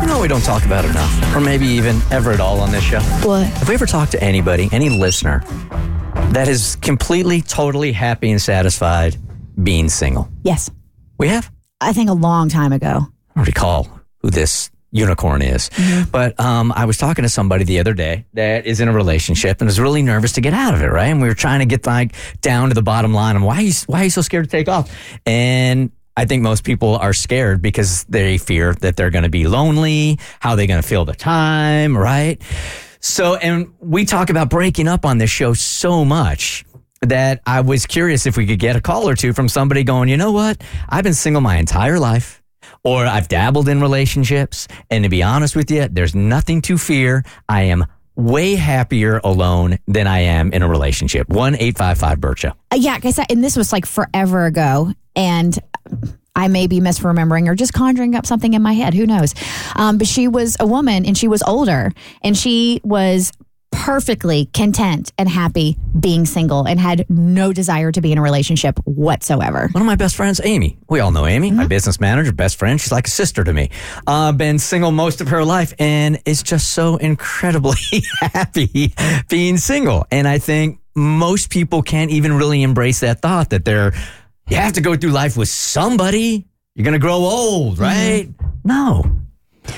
You know, we don't talk about enough, or maybe even ever at all on this show. What? Have we ever talked to anybody, any listener, that is completely, totally happy and satisfied being single? Yes. We have? I think a long time ago. I don't recall who this unicorn is. But um, I was talking to somebody the other day that is in a relationship and is really nervous to get out of it, right? And we were trying to get like down to the bottom line and why he's why he's so scared to take off. And I think most people are scared because they fear that they're going to be lonely, how they going to feel the time, right? So, and we talk about breaking up on this show so much that I was curious if we could get a call or two from somebody going, you know what? I've been single my entire life or I've dabbled in relationships. And to be honest with you, there's nothing to fear. I am way happier alone than I am in a relationship. 1 855 Bircha. Uh, yeah, guys, and this was like forever ago. And I may be misremembering or just conjuring up something in my head. Who knows? Um, but she was a woman and she was older and she was perfectly content and happy being single and had no desire to be in a relationship whatsoever. One of my best friends, Amy. We all know Amy, my business manager, best friend. She's like a sister to me. Uh, been single most of her life and is just so incredibly happy being single. And I think most people can't even really embrace that thought that they're, you have to go through life with somebody. You're going to grow old, mm-hmm. right? No.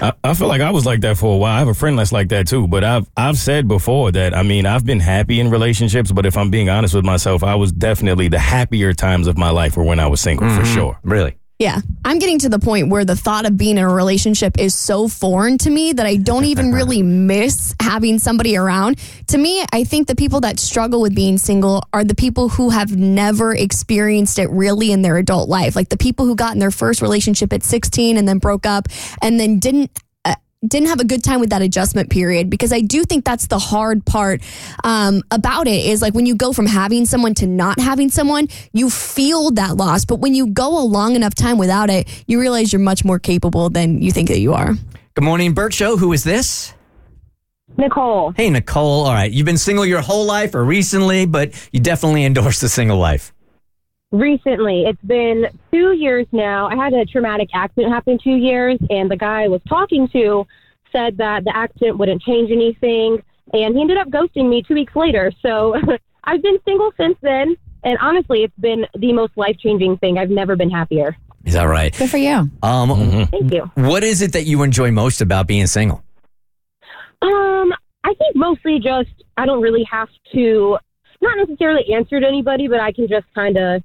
I, I feel like I was like that for a while. I have a friend that's like that too. But I've I've said before that I mean I've been happy in relationships, but if I'm being honest with myself, I was definitely the happier times of my life were when I was single for mm-hmm. sure. Really? Yeah. I'm getting to the point where the thought of being in a relationship is so foreign to me that I don't even really miss having somebody around. To me, I think the people that struggle with being single are the people who have never experienced it really in their adult life. Like the people who got in their first relationship at 16 and then broke up and then didn't didn't have a good time with that adjustment period because I do think that's the hard part um, about it is like when you go from having someone to not having someone, you feel that loss. But when you go a long enough time without it, you realize you're much more capable than you think that you are. Good morning, Bert Show. Who is this? Nicole. Hey, Nicole. All right. You've been single your whole life or recently, but you definitely endorse the single life. Recently, it's been two years now. I had a traumatic accident happen two years, and the guy I was talking to said that the accident wouldn't change anything, and he ended up ghosting me two weeks later. So I've been single since then, and honestly, it's been the most life changing thing. I've never been happier. Is that right? Good for you. Um, Thank you. What is it that you enjoy most about being single? Um, I think mostly just I don't really have to, not necessarily answer to anybody, but I can just kind of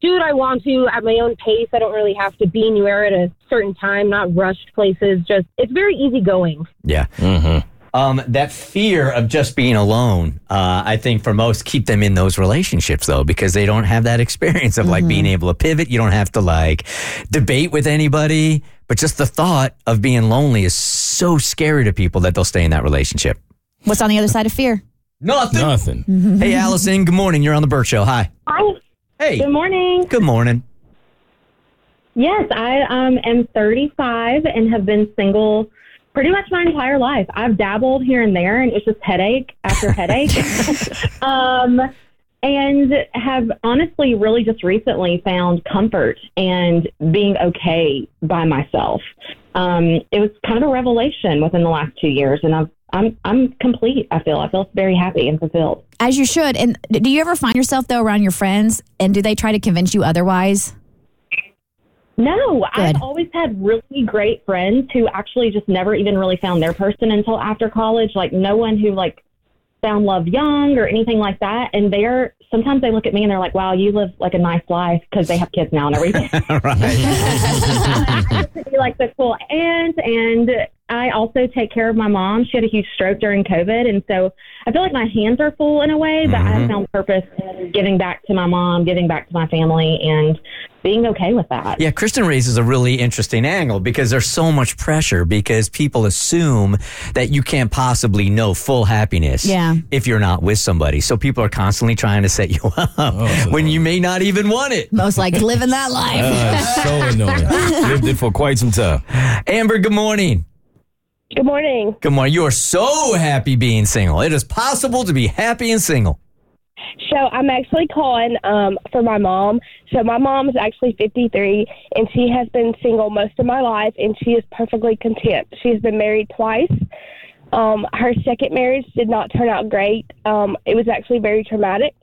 do what I want to at my own pace. I don't really have to be anywhere at a certain time, not rushed places. Just it's very easygoing. Yeah. Mm-hmm. Um, that fear of just being alone, uh, I think for most keep them in those relationships though, because they don't have that experience of like being able to pivot. You don't have to like debate with anybody, but just the thought of being lonely is so scary to people that they'll stay in that relationship. What's on the other side of fear? Nothing. Nothing. Hey, Allison. Good morning. You're on the Bert Show. Hi. Hi. Hey. Good morning. Good morning. Yes, I um, am 35 and have been single pretty much my entire life. I've dabbled here and there, and it's just headache after headache. um, and have honestly really just recently found comfort and being okay by myself. Um, it was kind of a revelation within the last two years, and I've, I'm I'm complete. I feel I feel very happy and fulfilled. As you should. And do you ever find yourself though around your friends and do they try to convince you otherwise? No, Good. I've always had really great friends who actually just never even really found their person until after college. Like no one who like found love young or anything like that. And they're sometimes they look at me and they're like, "Wow, you live like a nice life" because they have kids now and everything. right. I used to be like the cool aunt, and I also take care of my mom. She had a huge stroke during COVID, and so I feel like my hands are full in a way. But I have found purpose in giving back to my mom, giving back to my family, and being okay with that. Yeah, Kristen raises a really interesting angle because there's so much pressure because people assume that you can't possibly know full happiness Yeah. if you're not with somebody. So people are constantly trying to set you up when you may not even want it. Most like living that life. Uh, so annoying. Lived it for quite some time. Amber, good morning. Good morning. Good morning. You are so happy being single. It is possible to be happy and single. So I'm actually calling um, for my mom. So my mom is actually 53, and she has been single most of my life, and she is perfectly content. She's been married twice. Um, her second marriage did not turn out great. Um, it was actually very traumatic.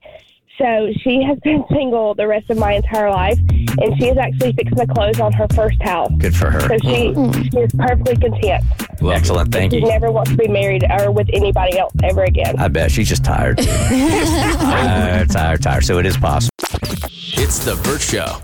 So she has been single the rest of my entire life, and she is actually fixing to close on her first house. Good for her. So she, she is perfectly content. Love it. Excellent. Thank She you. never wants to be married or with anybody else ever again. I bet she's just tired. tired, tired, tired. So it is possible. It's The Bert Show.